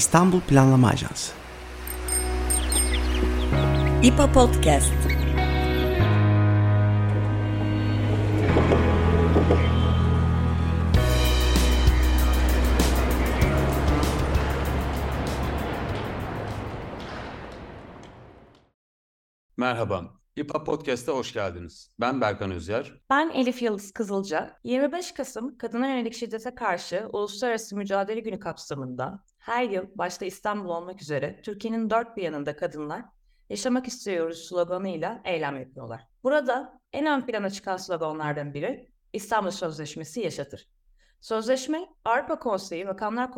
İstanbul Planlama Ajansı. İPA Podcast. Merhaba, İPA Podcast'a hoş geldiniz. Ben Berkan Özyer. Ben Elif Yıldız Kızılca. 25 Kasım Kadına Yönelik Şiddete Karşı Uluslararası Mücadele Günü kapsamında her yıl başta İstanbul olmak üzere Türkiye'nin dört bir yanında kadınlar yaşamak istiyoruz sloganıyla eylem yapıyorlar. Burada en ön plana çıkan sloganlardan biri İstanbul Sözleşmesi yaşatır. Sözleşme Avrupa Konseyi Bakanlar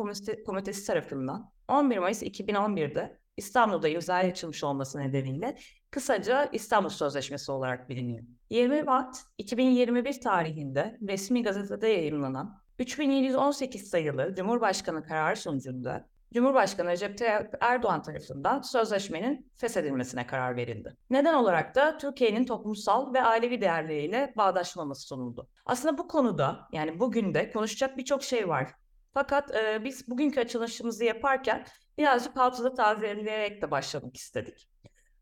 Komitesi tarafından 11 Mayıs 2011'de İstanbul'da imzaya açılmış olması nedeniyle kısaca İstanbul Sözleşmesi olarak biliniyor. 20 Mart 2021 tarihinde resmi gazetede yayınlanan 3718 sayılı Cumhurbaşkanı kararı sonucunda Cumhurbaşkanı Recep Tayyip Erdoğan tarafından sözleşmenin feshedilmesine karar verildi. Neden olarak da Türkiye'nin toplumsal ve ailevi değerleriyle bağdaşmaması sunuldu. Aslında bu konuda yani bugün de konuşacak birçok şey var. Fakat e, biz bugünkü açılışımızı yaparken birazcık hafıza tazeleyerek de başlamak istedik.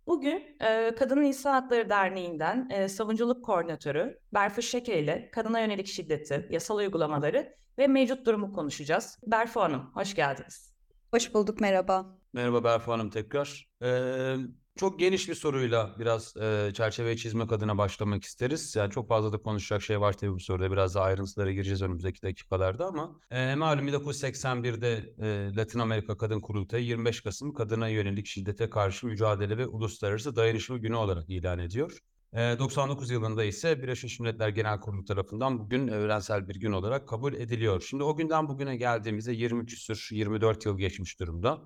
Bugün e, Kadın İnsan Hakları Derneği'nden e, savunuculuk koordinatörü Berfu Şeker ile kadına yönelik şiddeti, yasal uygulamaları ve mevcut durumu konuşacağız. Berfu Hanım, hoş geldiniz. Hoş bulduk, merhaba. Merhaba Berfu Hanım tekrar. Ee, çok geniş bir soruyla biraz e, çerçeveyi çizmek adına başlamak isteriz. Yani çok fazla da konuşacak şey var tabii bu soruda. Biraz da ayrıntılara gireceğiz önümüzdeki dakikalarda ama e, malum 1981'de e, Latin Amerika Kadın Kurultayı 25 Kasım kadına yönelik şiddete karşı mücadele ve uluslararası dayanışma günü olarak ilan ediyor. 99 yılında ise Birleşmiş Milletler Genel Kurulu tarafından bugün evrensel bir gün olarak kabul ediliyor. Şimdi o günden bugüne geldiğimizde 20 küsür, 24 yıl geçmiş durumda.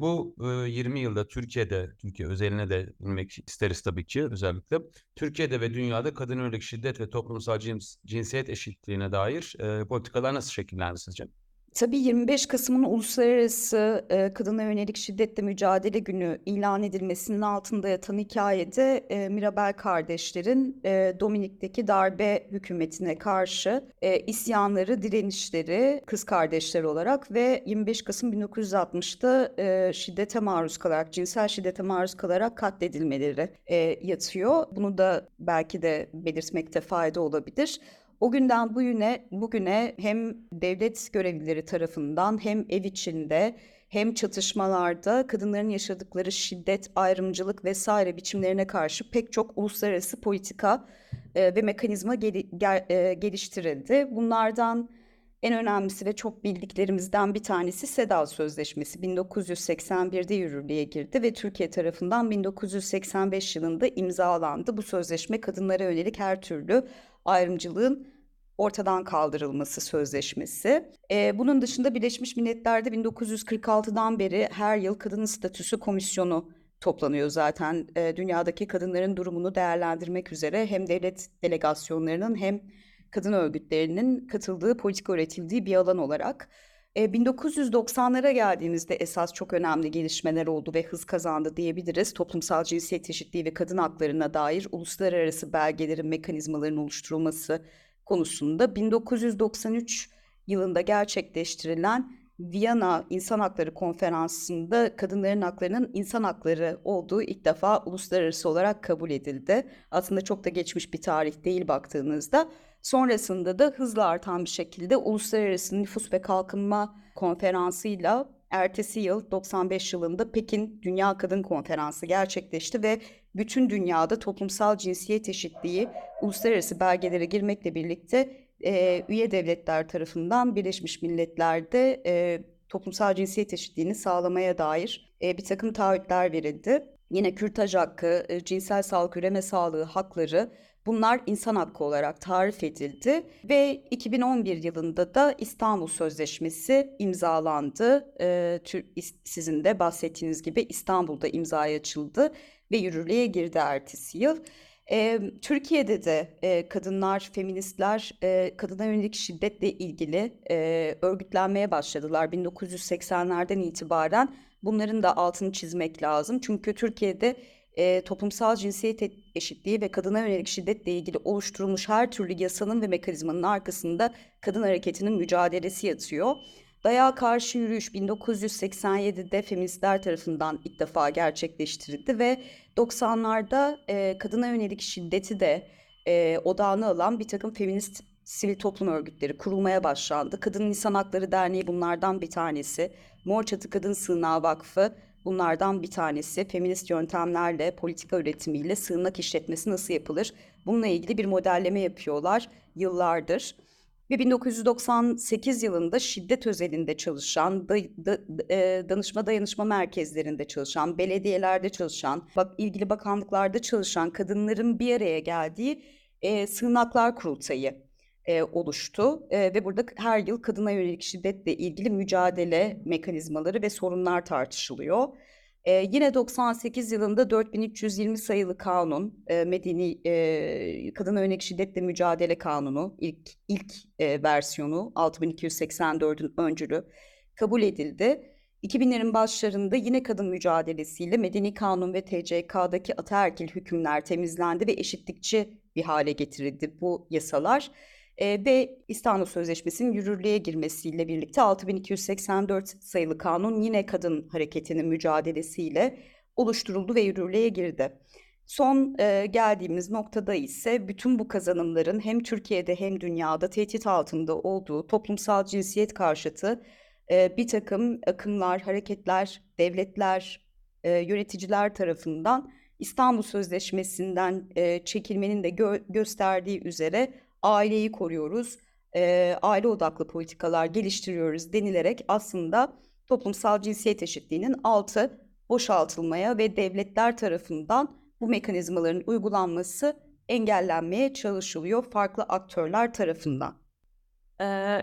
bu 20 yılda Türkiye'de, Türkiye özeline de bilmek isteriz tabii ki özellikle. Türkiye'de ve dünyada kadın yönelik şiddet ve toplumsal cins, cinsiyet eşitliğine dair politikalar nasıl şekillendi sizce? Tabii 25 Kasım'ın Uluslararası e, Kadına Yönelik Şiddetle Mücadele Günü ilan edilmesinin altında yatan hikayede e, Mirabel kardeşlerin e, Dominik'teki darbe hükümetine karşı e, isyanları, direnişleri kız kardeşler olarak ve 25 Kasım 1960'da e, şiddete maruz kalarak, cinsel şiddete maruz kalarak katledilmeleri e, yatıyor. Bunu da belki de belirtmekte fayda olabilir. O günden bugüne, bugüne hem devlet görevlileri tarafından hem ev içinde hem çatışmalarda kadınların yaşadıkları şiddet, ayrımcılık vesaire biçimlerine karşı pek çok uluslararası politika e, ve mekanizma e, geliştirildi. Bunlardan en önemlisi ve çok bildiklerimizden bir tanesi SEDAW Sözleşmesi 1981'de yürürlüğe girdi ve Türkiye tarafından 1985 yılında imzalandı. Bu sözleşme kadınlara yönelik her türlü ayrımcılığın ortadan kaldırılması sözleşmesi. Ee, bunun dışında Birleşmiş Milletler'de 1946'dan beri her yıl kadın statüsü komisyonu toplanıyor zaten. Ee, dünyadaki kadınların durumunu değerlendirmek üzere hem devlet delegasyonlarının hem kadın örgütlerinin katıldığı, politika üretildiği bir alan olarak. 1990'lara geldiğimizde esas çok önemli gelişmeler oldu ve hız kazandı diyebiliriz. Toplumsal cinsiyet eşitliği ve kadın haklarına dair uluslararası belgelerin, mekanizmaların oluşturulması konusunda 1993 yılında gerçekleştirilen Viyana İnsan Hakları Konferansı'nda kadınların haklarının insan hakları olduğu ilk defa uluslararası olarak kabul edildi. Aslında çok da geçmiş bir tarih değil baktığınızda. Sonrasında da hızla artan bir şekilde Uluslararası Nüfus ve Kalkınma Konferansı'yla ertesi yıl 95 yılında Pekin Dünya Kadın Konferansı gerçekleşti ve bütün dünyada toplumsal cinsiyet eşitliği uluslararası belgelere girmekle birlikte e, üye devletler tarafından Birleşmiş Milletler'de e, toplumsal cinsiyet eşitliğini sağlamaya dair e, bir takım taahhütler verildi. Yine kürtaj hakkı, e, cinsel sağlık, üreme sağlığı hakları bunlar insan hakkı olarak tarif edildi ve 2011 yılında da İstanbul Sözleşmesi imzalandı. E, sizin de bahsettiğiniz gibi İstanbul'da imzaya açıldı ve yürürlüğe girdi ertesi yıl. E, Türkiye'de de e, kadınlar, feministler e, kadına yönelik şiddetle ilgili e, örgütlenmeye başladılar 1980'lerden itibaren. Bunların da altını çizmek lazım. Çünkü Türkiye'de e, toplumsal cinsiyet eşitliği ve kadına yönelik şiddetle ilgili oluşturulmuş her türlü yasanın ve mekanizmanın arkasında kadın hareketinin mücadelesi yatıyor. Dayağa karşı yürüyüş 1987'de feministler tarafından ilk defa gerçekleştirildi ve 90'larda e, kadına yönelik şiddeti de e, odağına alan bir takım feminist sivil toplum örgütleri kurulmaya başlandı. Kadın İnsan Hakları Derneği bunlardan bir tanesi. Mor Çatı Kadın Sığınağı Vakfı bunlardan bir tanesi. Feminist yöntemlerle, politika üretimiyle sığınak işletmesi nasıl yapılır? Bununla ilgili bir modelleme yapıyorlar yıllardır. Ve 1998 yılında şiddet özelinde çalışan, da, da, e, danışma dayanışma merkezlerinde çalışan, belediyelerde çalışan, bak ilgili bakanlıklarda çalışan kadınların bir araya geldiği e, sığınaklar kurultayı e, oluştu e, ve burada her yıl kadına yönelik şiddetle ilgili mücadele mekanizmaları ve sorunlar tartışılıyor. E, yine 98 yılında 4320 sayılı kanun, e, Medeni e, Kadına Yönelik Şiddetle Mücadele Kanunu, ilk ilk e, versiyonu 6284'ün öncülü kabul edildi. 2000'lerin başlarında yine kadın mücadelesiyle Medeni Kanun ve TCK'daki ataerkil hükümler temizlendi ve eşitlikçi bir hale getirildi bu yasalar. Ve İstanbul Sözleşmesi'nin yürürlüğe girmesiyle birlikte 6284 sayılı kanun yine kadın hareketinin mücadelesiyle oluşturuldu ve yürürlüğe girdi. Son e, geldiğimiz noktada ise bütün bu kazanımların hem Türkiye'de hem dünyada tehdit altında olduğu toplumsal cinsiyet karşıtı e, bir takım akımlar, hareketler, devletler, e, yöneticiler tarafından İstanbul Sözleşmesi'nden e, çekilmenin de gö gösterdiği üzere aileyi koruyoruz, e, aile odaklı politikalar geliştiriyoruz denilerek aslında toplumsal cinsiyet eşitliğinin altı boşaltılmaya ve devletler tarafından bu mekanizmaların uygulanması engellenmeye çalışılıyor farklı aktörler tarafından.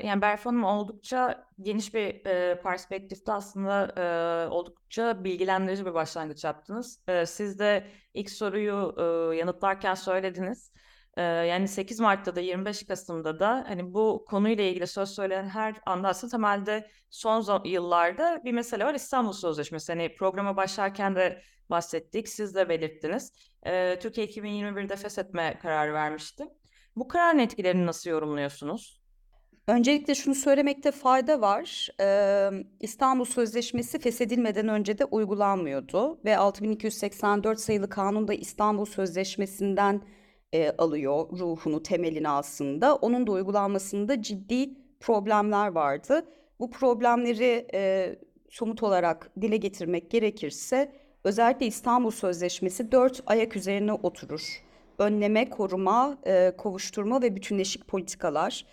Yani Berfu Hanım oldukça geniş bir e, perspektifte aslında e, oldukça bilgilendirici bir başlangıç yaptınız. E, siz de ilk soruyu e, yanıtlarken söylediniz. Yani 8 Mart'ta da 25 Kasım'da da hani bu konuyla ilgili söz söyleyen her anda aslında temelde son yıllarda bir mesele var İstanbul Sözleşmesi. Hani programa başlarken de bahsettik, siz de belirttiniz. E, Türkiye 2021'de feshetme kararı vermişti. Bu kararın etkilerini nasıl yorumluyorsunuz? Öncelikle şunu söylemekte fayda var. Ee, İstanbul Sözleşmesi feshedilmeden önce de uygulanmıyordu ve 6284 sayılı kanunda İstanbul Sözleşmesi'nden e, alıyor ruhunu, temelini aslında. Onun da uygulanmasında ciddi problemler vardı. Bu problemleri e, somut olarak dile getirmek gerekirse özellikle İstanbul Sözleşmesi dört ayak üzerine oturur. Önleme, koruma, e, kovuşturma ve bütünleşik politikalar.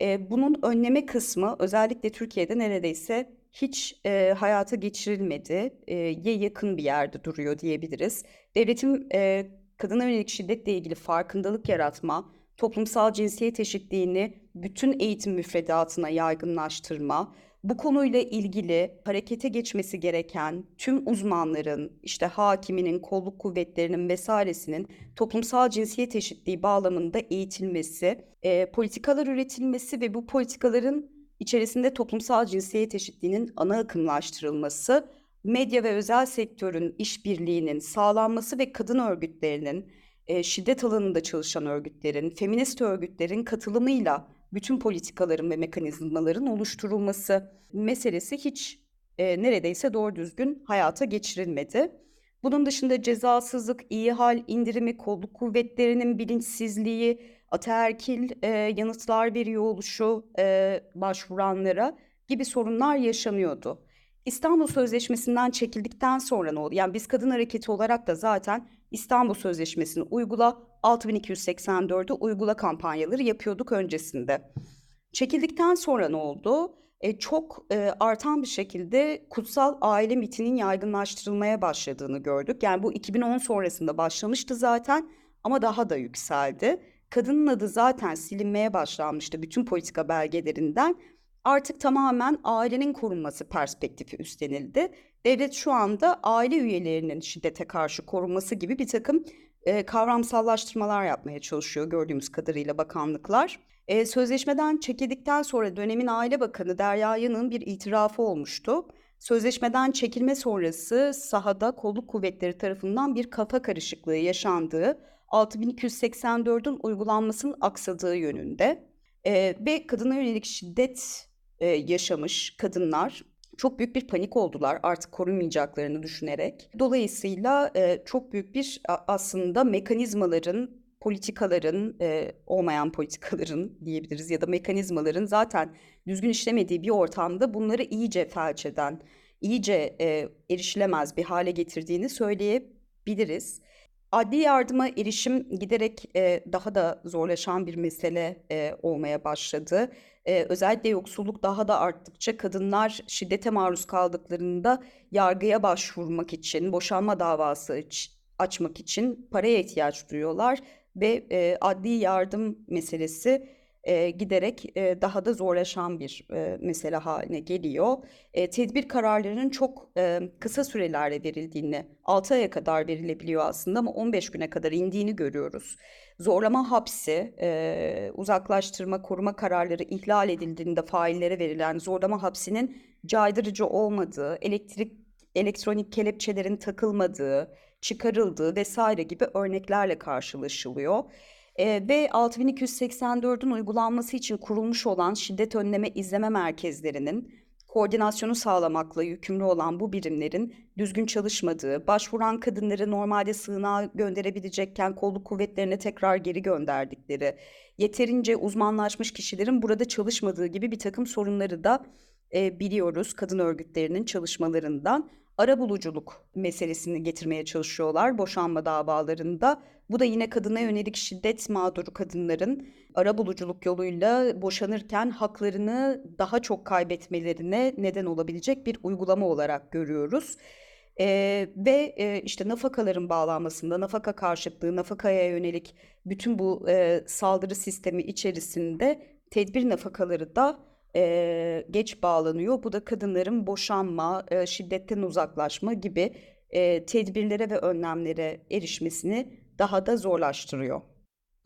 E, bunun önleme kısmı özellikle Türkiye'de neredeyse hiç e, hayata geçirilmedi. E, ye yakın bir yerde duruyor diyebiliriz. Devletin e, kadına yönelik şiddetle ilgili farkındalık yaratma, toplumsal cinsiyet eşitliğini bütün eğitim müfredatına yaygınlaştırma, bu konuyla ilgili harekete geçmesi gereken tüm uzmanların, işte hakiminin, kolluk kuvvetlerinin vesairesinin toplumsal cinsiyet eşitliği bağlamında eğitilmesi, e, politikalar üretilmesi ve bu politikaların içerisinde toplumsal cinsiyet eşitliğinin ana akımlaştırılması, medya ve özel sektörün işbirliğinin sağlanması ve kadın örgütlerinin, e, şiddet alanında çalışan örgütlerin, feminist örgütlerin katılımıyla bütün politikaların ve mekanizmaların oluşturulması meselesi hiç e, neredeyse doğru düzgün hayata geçirilmedi. Bunun dışında cezasızlık, iyi hal indirimi, kolluk kuvvetlerinin bilinçsizliği, ataerkil e, yanıtlar veriyor oluşu e, başvuranlara gibi sorunlar yaşanıyordu. İstanbul Sözleşmesi'nden çekildikten sonra ne oldu? Yani biz kadın hareketi olarak da zaten İstanbul Sözleşmesi'ni uygula, 6284'ü uygula kampanyaları yapıyorduk öncesinde. Çekildikten sonra ne oldu? E, çok e, artan bir şekilde kutsal aile mitinin yaygınlaştırılmaya başladığını gördük. Yani bu 2010 sonrasında başlamıştı zaten ama daha da yükseldi. Kadının adı zaten silinmeye başlanmıştı bütün politika belgelerinden artık tamamen ailenin korunması perspektifi üstlenildi. Devlet şu anda aile üyelerinin şiddete karşı korunması gibi bir takım e, kavramsallaştırmalar yapmaya çalışıyor gördüğümüz kadarıyla bakanlıklar. E, sözleşmeden çekildikten sonra dönemin Aile Bakanı Derya Yanık'ın bir itirafı olmuştu. Sözleşmeden çekilme sonrası sahada kolluk kuvvetleri tarafından bir kafa karışıklığı yaşandığı, 6284'ün uygulanmasının aksadığı yönünde e, ve kadına yönelik şiddet e, yaşamış kadınlar çok büyük bir panik oldular artık korunmayacaklarını düşünerek. Dolayısıyla e, çok büyük bir aslında mekanizmaların politikaların e, olmayan politikaların diyebiliriz ya da mekanizmaların zaten düzgün işlemediği bir ortamda bunları iyice felç eden, iyice e, erişilemez bir hale getirdiğini söyleyebiliriz. Adli yardıma erişim giderek e, daha da zorlaşan bir mesele e, olmaya başladı. E, özellikle yoksulluk daha da arttıkça kadınlar şiddete maruz kaldıklarında yargıya başvurmak için, boşanma davası açmak için paraya ihtiyaç duyuyorlar ve e, adli yardım meselesi e, giderek e, daha da zorlaşan bir e, mesele haline geliyor. E, tedbir kararlarının çok e, kısa sürelerde verildiğini, 6 aya kadar verilebiliyor aslında ama 15 güne kadar indiğini görüyoruz. Zorlama hapsi, e, uzaklaştırma, koruma kararları ihlal edildiğinde faillere verilen zorlama hapsinin caydırıcı olmadığı, elektrik elektronik kelepçelerin takılmadığı, çıkarıldığı vesaire gibi örneklerle karşılaşılıyor. E, ve 6284'ün uygulanması için kurulmuş olan şiddet önleme izleme merkezlerinin koordinasyonu sağlamakla yükümlü olan bu birimlerin düzgün çalışmadığı, başvuran kadınları normalde sığınağa gönderebilecekken kolluk kuvvetlerine tekrar geri gönderdikleri, yeterince uzmanlaşmış kişilerin burada çalışmadığı gibi bir takım sorunları da e, biliyoruz kadın örgütlerinin çalışmalarından arabuluculuk meselesini getirmeye çalışıyorlar boşanma davalarında. Bu da yine kadına yönelik şiddet mağduru kadınların arabuluculuk yoluyla boşanırken haklarını daha çok kaybetmelerine neden olabilecek bir uygulama olarak görüyoruz. Ee, ve e, işte nafakaların bağlanmasında, nafaka karşıtlığı, nafakaya yönelik bütün bu e, saldırı sistemi içerisinde tedbir nafakaları da e, geç bağlanıyor. Bu da kadınların boşanma, e, şiddetten uzaklaşma gibi e, tedbirlere ve önlemlere erişmesini daha da zorlaştırıyor.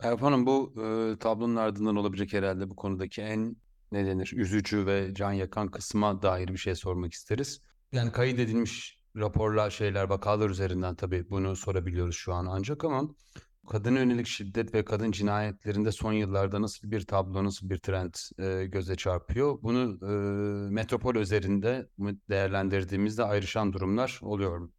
Erf Hanım bu e, tablonun ardından olabilecek herhalde bu konudaki en ne denir üzücü ve can yakan kısma dair bir şey sormak isteriz. Yani kayıt edilmiş raporlar, şeyler, vakalar üzerinden tabii bunu sorabiliyoruz şu an ancak ama kadına yönelik şiddet ve kadın cinayetlerinde son yıllarda nasıl bir tablo, nasıl bir trend e, göze çarpıyor? Bunu e, metropol üzerinde değerlendirdiğimizde ayrışan durumlar oluyor mu?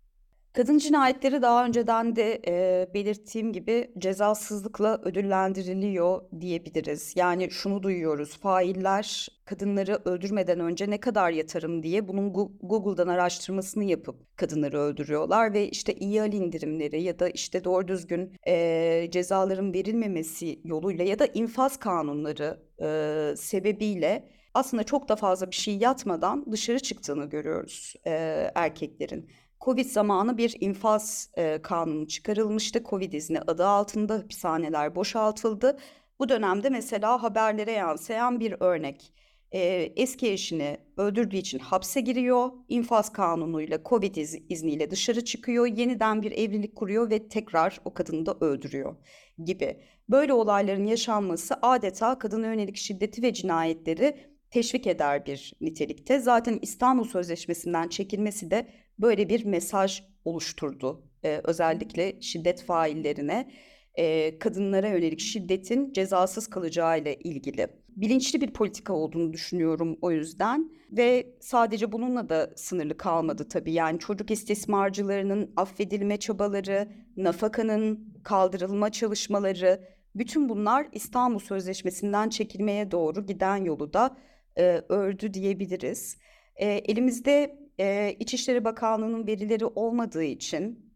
Kadın cinayetleri daha önceden de e, belirttiğim gibi cezasızlıkla ödüllendiriliyor diyebiliriz. Yani şunu duyuyoruz, failler kadınları öldürmeden önce ne kadar yatarım diye bunun Google'dan araştırmasını yapıp kadınları öldürüyorlar ve işte İHAL indirimleri ya da işte doğru düzgün e, cezaların verilmemesi yoluyla ya da infaz kanunları e, sebebiyle aslında çok da fazla bir şey yatmadan dışarı çıktığını görüyoruz e, erkeklerin. Covid zamanı bir infaz e, kanunu çıkarılmıştı. Covid izni adı altında hapishaneler boşaltıldı. Bu dönemde mesela haberlere yansıyan bir örnek. E, eski eşini öldürdüğü için hapse giriyor. İnfaz kanunuyla Covid iz, izniyle dışarı çıkıyor. Yeniden bir evlilik kuruyor ve tekrar o kadını da öldürüyor gibi. Böyle olayların yaşanması adeta kadına yönelik şiddeti ve cinayetleri teşvik eder bir nitelikte. Zaten İstanbul Sözleşmesi'nden çekilmesi de böyle bir mesaj oluşturdu. Ee, özellikle şiddet faillerine e, kadınlara yönelik şiddetin cezasız kalacağı ile ilgili. Bilinçli bir politika olduğunu düşünüyorum o yüzden ve sadece bununla da sınırlı kalmadı tabii. Yani çocuk istismarcılarının affedilme çabaları, nafakanın kaldırılma çalışmaları, bütün bunlar İstanbul Sözleşmesi'nden çekilmeye doğru giden yolu da e, ördü diyebiliriz. E, elimizde e, İçişleri Bakanlığı'nın verileri olmadığı için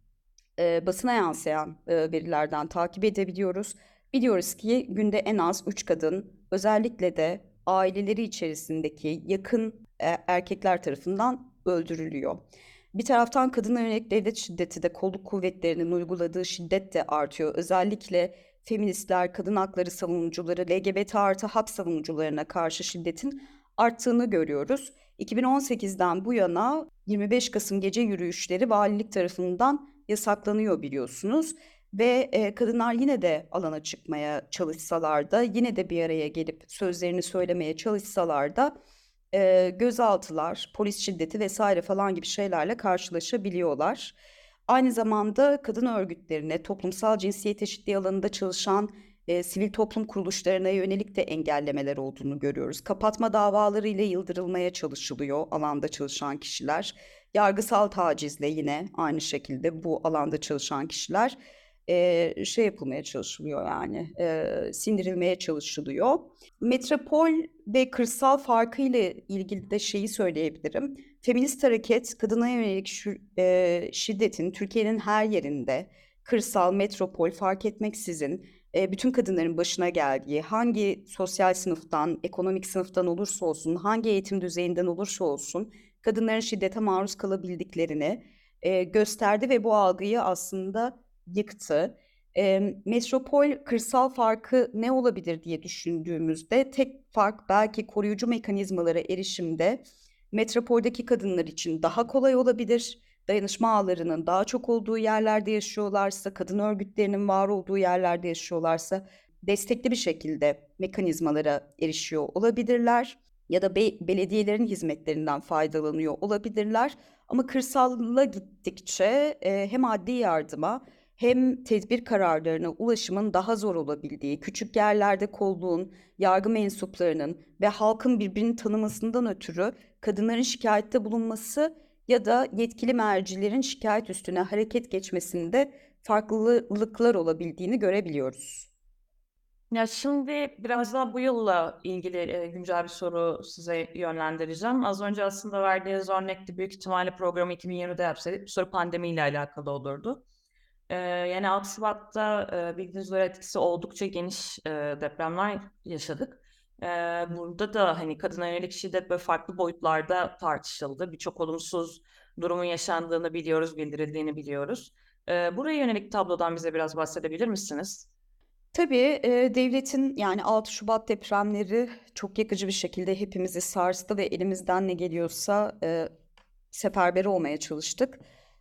e, basına yansıyan e, verilerden takip edebiliyoruz. Biliyoruz ki günde en az 3 kadın özellikle de aileleri içerisindeki yakın e, erkekler tarafından öldürülüyor. Bir taraftan kadına yönelik devlet şiddeti de kolluk kuvvetlerinin uyguladığı şiddet de artıyor. Özellikle feministler, kadın hakları savunucuları, LGBT artı hak savunucularına karşı şiddetin arttığını görüyoruz. 2018'den bu yana 25 Kasım gece yürüyüşleri valilik tarafından yasaklanıyor biliyorsunuz ve e, kadınlar yine de alana çıkmaya çalışsalar da yine de bir araya gelip sözlerini söylemeye çalışsalar da e, gözaltılar, polis şiddeti vesaire falan gibi şeylerle karşılaşabiliyorlar. Aynı zamanda kadın örgütlerine, toplumsal cinsiyet eşitliği alanında çalışan e, sivil toplum kuruluşlarına yönelik de engellemeler olduğunu görüyoruz. Kapatma davaları ile yıldırılmaya çalışılıyor alanda çalışan kişiler. Yargısal tacizle yine aynı şekilde bu alanda çalışan kişiler e, şey yapılmaya çalışılıyor yani e, sindirilmeye çalışılıyor. Metropol ve kırsal farkı ile ilgili de şeyi söyleyebilirim. Feminist hareket kadına yönelik şu, e, şiddetin Türkiye'nin her yerinde kırsal, metropol fark etmeksizin e, bütün kadınların başına geldiği, hangi sosyal sınıftan, ekonomik sınıftan olursa olsun, hangi eğitim düzeyinden olursa olsun kadınların şiddete maruz kalabildiklerini e, gösterdi ve bu algıyı aslında yıktı. E, metropol kırsal farkı ne olabilir diye düşündüğümüzde tek fark belki koruyucu mekanizmalara erişimde metropoldeki kadınlar için daha kolay olabilir. Dayanışma ağlarının daha çok olduğu yerlerde yaşıyorlarsa, kadın örgütlerinin var olduğu yerlerde yaşıyorlarsa destekli bir şekilde mekanizmalara erişiyor olabilirler ya da be- belediyelerin hizmetlerinden faydalanıyor olabilirler. Ama kırsalla gittikçe e, hem adli yardıma hem tedbir kararlarına ulaşımın daha zor olabildiği, küçük yerlerde kolluğun, yargı mensuplarının ve halkın birbirini tanımasından ötürü kadınların şikayette bulunması ya da yetkili mercilerin şikayet üstüne hareket geçmesinde farklılıklar olabildiğini görebiliyoruz. Ya şimdi biraz daha bu yılla ilgili e, güncel bir soru size yönlendireceğim. Az önce aslında verdiğiniz örnekte büyük ihtimalle programı 2020'de yapsaydık bir soru pandemiyle alakalı olurdu. Ee, yani 6 Şubat'ta e, bildiğiniz üzere etkisi oldukça geniş e, depremler yaşadık. E, burada da hani kadına yönelik şiddet böyle farklı boyutlarda tartışıldı. Birçok olumsuz durumun yaşandığını biliyoruz, bildirildiğini biliyoruz. E, buraya yönelik tablodan bize biraz bahsedebilir misiniz? Tabii e, devletin yani 6 Şubat depremleri çok yakıcı bir şekilde hepimizi sarstı ve elimizden ne geliyorsa e, seferber olmaya çalıştık.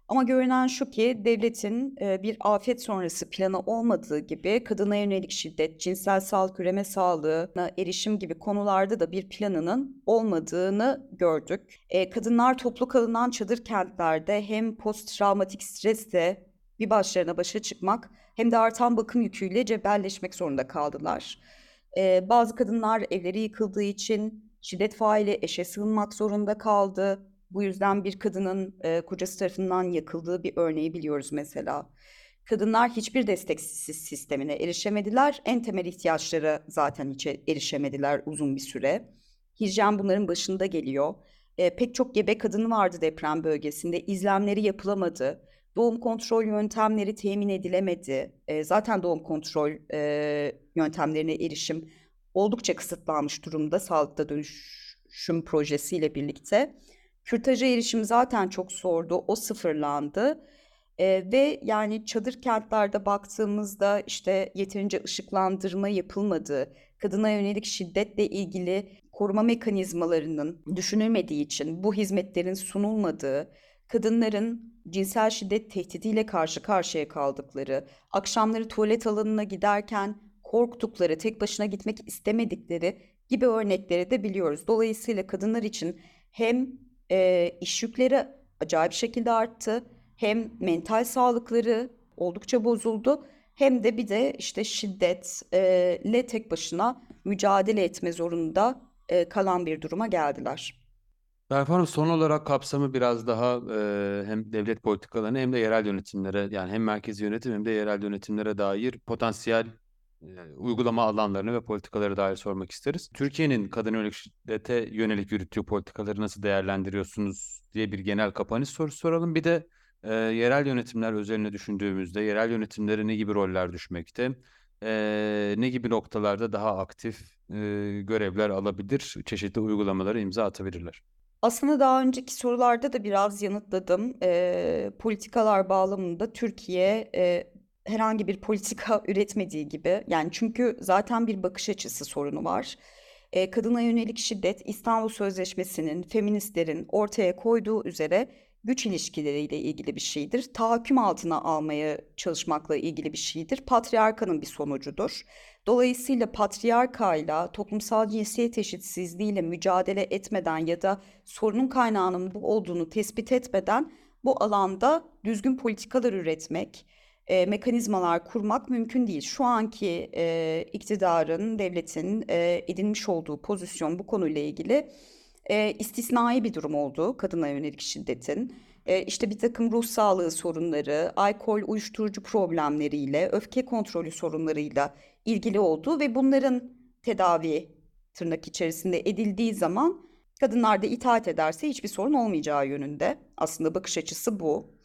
Ama görünen şu ki devletin e, bir afet sonrası planı olmadığı gibi kadına yönelik şiddet, cinsel sağlık, üreme sağlığına erişim gibi konularda da bir planının olmadığını gördük. E, kadınlar toplu kalınan çadır kentlerde hem post travmatik stresle bir başlarına başa çıkmak hem de artan bakım yüküyle cebelleşmek zorunda kaldılar. E, bazı kadınlar evleri yıkıldığı için şiddet faili eşe sığınmak zorunda kaldı. Bu yüzden bir kadının e, kocası tarafından yakıldığı bir örneği biliyoruz mesela. Kadınlar hiçbir destek sistemine erişemediler. En temel ihtiyaçları zaten hiç erişemediler uzun bir süre. Hijyen bunların başında geliyor. E, pek çok gebe kadın vardı deprem bölgesinde. İzlemleri yapılamadı. Doğum kontrol yöntemleri temin edilemedi. E, zaten doğum kontrol e, yöntemlerine erişim oldukça kısıtlanmış durumda sağlıkta dönüşüm projesiyle birlikte. Kürtaja erişim zaten çok zordu. O sıfırlandı. E, ve yani çadır kentlerde baktığımızda işte yeterince ışıklandırma yapılmadığı, kadına yönelik şiddetle ilgili koruma mekanizmalarının düşünülmediği için bu hizmetlerin sunulmadığı, kadınların cinsel şiddet tehdidiyle karşı karşıya kaldıkları, akşamları tuvalet alanına giderken korktukları, tek başına gitmek istemedikleri gibi örnekleri de biliyoruz. Dolayısıyla kadınlar için hem e, iş yükleri acayip şekilde arttı, hem mental sağlıkları oldukça bozuldu, hem de bir de işte şiddetle tek başına mücadele etme zorunda kalan bir duruma geldiler. Berfu son olarak kapsamı biraz daha hem devlet politikalarına hem de yerel yönetimlere yani hem merkezi yönetim hem de yerel yönetimlere dair potansiyel uygulama alanlarını ve politikaları dair sormak isteriz. Türkiye'nin kadın yönelik şiddete yönelik yürüttüğü politikaları nasıl değerlendiriyorsunuz diye bir genel kapanış sorusu soralım. Bir de e, yerel yönetimler özelinde düşündüğümüzde yerel yönetimlere ne gibi roller düşmekte? E, ne gibi noktalarda daha aktif e, görevler alabilir, çeşitli uygulamalara imza atabilirler? Aslında daha önceki sorularda da biraz yanıtladım. E, politikalar bağlamında Türkiye e, herhangi bir politika üretmediği gibi yani çünkü zaten bir bakış açısı sorunu var. E, kadına yönelik şiddet İstanbul Sözleşmesi'nin feministlerin ortaya koyduğu üzere güç ilişkileriyle ilgili bir şeydir. Tahakküm altına almaya çalışmakla ilgili bir şeydir. Patriarkanın bir sonucudur. Dolayısıyla patriarkayla, toplumsal cinsiyet eşitsizliğiyle mücadele etmeden ya da sorunun kaynağının bu olduğunu tespit etmeden bu alanda düzgün politikalar üretmek, e, mekanizmalar kurmak mümkün değil. Şu anki e, iktidarın, devletin e, edinmiş olduğu pozisyon bu konuyla ilgili e, istisnai bir durum oldu kadına yönelik şiddetin. E, işte bir takım ruh sağlığı sorunları, alkol, uyuşturucu problemleriyle, öfke kontrolü sorunlarıyla ilgili oldu ve bunların tedavi tırnak içerisinde edildiği zaman kadınlar da itaat ederse hiçbir sorun olmayacağı yönünde. Aslında bakış açısı bu.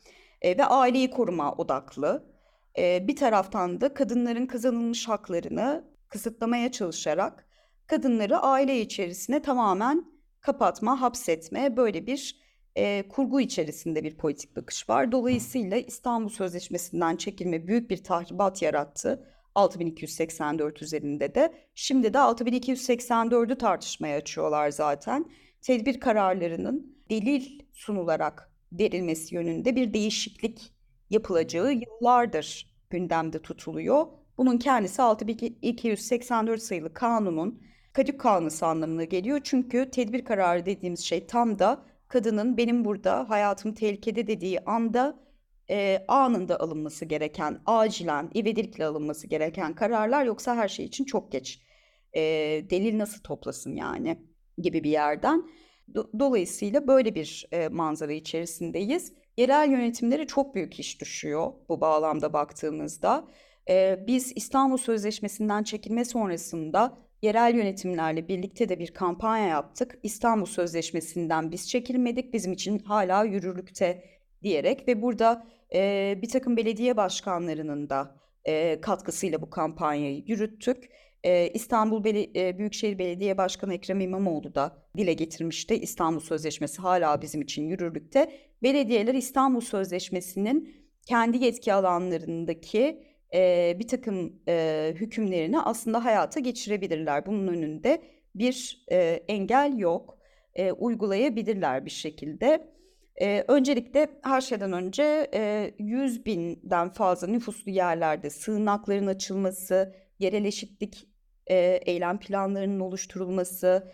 E, ve aileyi koruma odaklı. E, bir taraftan da kadınların kazanılmış haklarını kısıtlamaya çalışarak kadınları aile içerisine tamamen kapatma, hapsetme böyle bir e, kurgu içerisinde bir politik bakış var. Dolayısıyla İstanbul Sözleşmesi'nden çekilme büyük bir tahribat yarattı. 6284 üzerinde de. Şimdi de 6284'ü tartışmaya açıyorlar zaten. Tedbir kararlarının delil sunularak verilmesi yönünde bir değişiklik yapılacağı yıllardır gündemde tutuluyor. Bunun kendisi 6284 sayılı kanunun kadük kalması anlamına geliyor. Çünkü tedbir kararı dediğimiz şey tam da kadının benim burada hayatım tehlikede dediği anda e, anında alınması gereken, acilen, ivedilikle alınması gereken kararlar yoksa her şey için çok geç. E, delil nasıl toplasın yani gibi bir yerden. Do- dolayısıyla böyle bir e, manzara içerisindeyiz. Yerel yönetimlere çok büyük iş düşüyor bu bağlamda baktığımızda. Biz İstanbul Sözleşmesi'nden çekilme sonrasında yerel yönetimlerle birlikte de bir kampanya yaptık. İstanbul Sözleşmesi'nden biz çekilmedik, bizim için hala yürürlükte diyerek ve burada bir takım belediye başkanlarının da katkısıyla bu kampanyayı yürüttük. E, İstanbul Beli e, Büyükşehir Belediye Başkanı Ekrem İmamoğlu da dile getirmişti. İstanbul Sözleşmesi hala bizim için yürürlükte. Belediyeler İstanbul Sözleşmesi'nin kendi yetki alanlarındaki e, bir takım e, hükümlerini aslında hayata geçirebilirler. Bunun önünde bir e, engel yok. E, uygulayabilirler bir şekilde. E, öncelikle her şeyden önce e, 100 binden fazla nüfuslu yerlerde sığınakların açılması, yerel eşitlik e, eylem planlarının oluşturulması,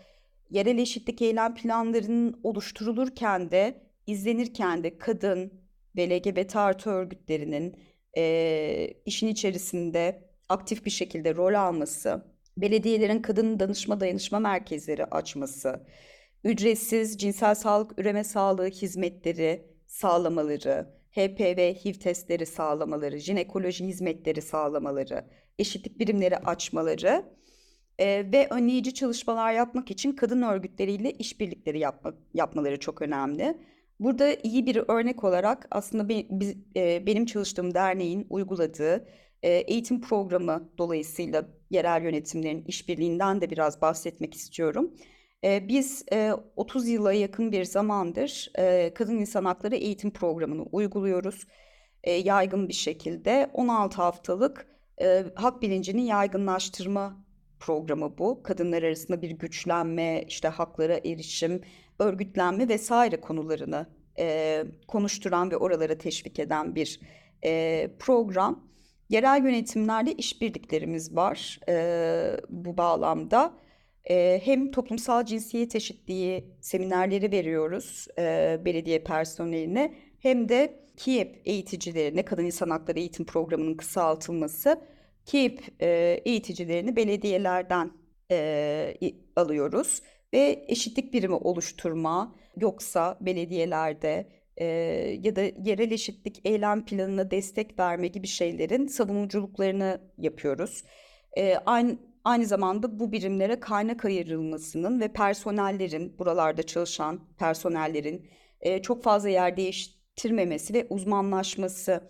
yerel eşitlik eylem planlarının oluşturulurken de izlenirken de kadın ve LGBT artı örgütlerinin e, işin içerisinde aktif bir şekilde rol alması, belediyelerin kadın danışma dayanışma merkezleri açması, ücretsiz cinsel sağlık üreme sağlığı hizmetleri sağlamaları, HPV HIV testleri sağlamaları, jinekoloji hizmetleri sağlamaları, eşitlik birimleri açmaları e, ve önleyici çalışmalar yapmak için kadın örgütleriyle işbirlikleri yapma, yapmaları çok önemli. Burada iyi bir örnek olarak aslında be, biz, e, benim çalıştığım derneğin uyguladığı e, eğitim programı dolayısıyla yerel yönetimlerin işbirliğinden de biraz bahsetmek istiyorum. E, biz e, 30 yıla yakın bir zamandır e, kadın insan hakları eğitim programını uyguluyoruz. E, yaygın bir şekilde 16 haftalık e, hak bilincini yaygınlaştırma programı bu. Kadınlar arasında bir güçlenme, işte haklara erişim, örgütlenme vesaire konularını e, konuşturan ve oralara teşvik eden bir e, program. Yerel yönetimlerle işbirliklerimiz var e, bu bağlamda. E, hem toplumsal cinsiyet eşitliği seminerleri veriyoruz e, belediye personeline hem de KİEP eğiticilerine, Kadın İnsan Hakları Eğitim Programı'nın kısaltılması, KİEP e, eğiticilerini belediyelerden e, alıyoruz ve eşitlik birimi oluşturma yoksa belediyelerde e, ya da yerel eşitlik eylem planına destek verme gibi şeylerin savunuculuklarını yapıyoruz. E, aynı aynı zamanda bu birimlere kaynak ayrılmasının ve personellerin buralarda çalışan personellerin e, çok fazla yer değiştirmemesi ve uzmanlaşması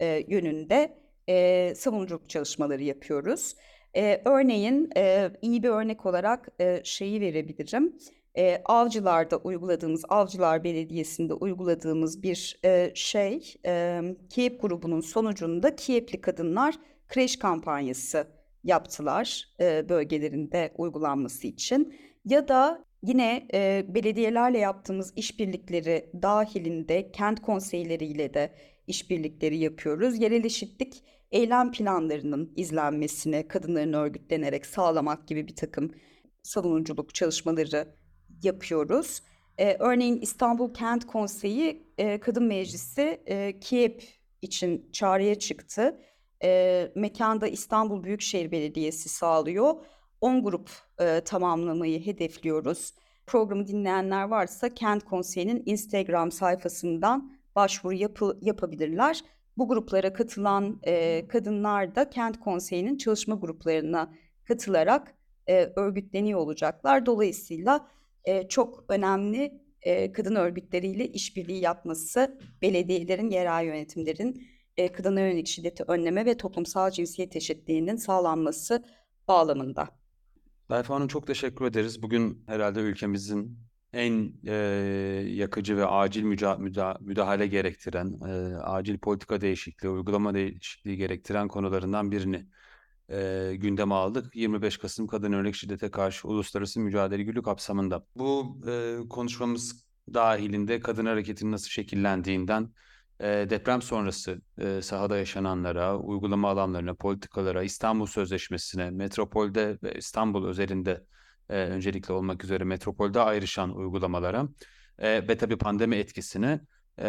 e, yönünde e, savunuculuk çalışmaları yapıyoruz. E, örneğin e, iyi bir örnek olarak e, şeyi verebilirim. E, Avcılar'da uyguladığımız, Avcılar Belediyesi'nde uyguladığımız bir e, şey, e, KİEP grubunun sonucunda KİEP'li kadınlar kreş kampanyası yaptılar e, bölgelerinde uygulanması için. Ya da yine e, belediyelerle yaptığımız işbirlikleri dahilinde kent konseyleriyle de işbirlikleri yapıyoruz. Yerel eşitlik eylem planlarının izlenmesine kadınların örgütlenerek sağlamak gibi bir takım savunuculuk çalışmaları yapıyoruz. Ee, örneğin İstanbul Kent Konseyi e, Kadın Meclisi e, KİEP için çağrıya çıktı. E, mekanda İstanbul Büyükşehir Belediyesi sağlıyor. 10 grup e, tamamlamayı hedefliyoruz. Programı dinleyenler varsa Kent Konseyi'nin Instagram sayfasından başvuru yapı, yapabilirler. Bu gruplara katılan e, kadınlar da Kent Konseyi'nin çalışma gruplarına katılarak e, örgütleniyor olacaklar. Dolayısıyla e, çok önemli e, kadın örgütleriyle işbirliği yapması, belediyelerin, yerel yönetimlerin e, kadına yönelik şiddeti önleme ve toplumsal cinsiyet eşitliğinin sağlanması bağlamında. Berfa Hanım çok teşekkür ederiz. Bugün herhalde ülkemizin en e, yakıcı ve acil müca, müda, müdahale gerektiren, e, acil politika değişikliği, uygulama değişikliği gerektiren konularından birini e, gündeme aldık. 25 Kasım Kadın Örnek Şiddete Karşı Uluslararası Mücadele Günü kapsamında. Bu e, konuşmamız dahilinde kadın hareketinin nasıl şekillendiğinden, e, deprem sonrası e, sahada yaşananlara, uygulama alanlarına, politikalara, İstanbul Sözleşmesi'ne, metropolde ve İstanbul özelinde e, öncelikle olmak üzere metropolde ayrışan uygulamalara e, ve tabii pandemi etkisine e,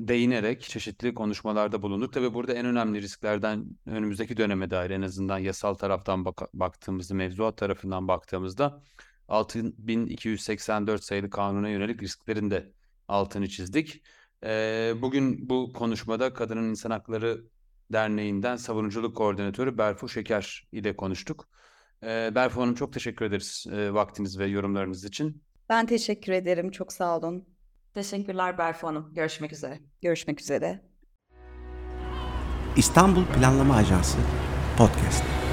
değinerek çeşitli konuşmalarda bulunduk. Tabii burada en önemli risklerden önümüzdeki döneme dair en azından yasal taraftan bak baktığımızda, mevzuat tarafından baktığımızda 6284 sayılı kanuna yönelik risklerin de altını çizdik. E, bugün bu konuşmada Kadının İnsan Hakları Derneği'nden savunuculuk koordinatörü Berfu Şeker ile konuştuk. E, Berfu Hanım çok teşekkür ederiz e, vaktiniz ve yorumlarınız için. Ben teşekkür ederim. Çok sağ olun. Teşekkürler Berfu Hanım. Görüşmek üzere. Görüşmek üzere. İstanbul Planlama Ajansı Podcast.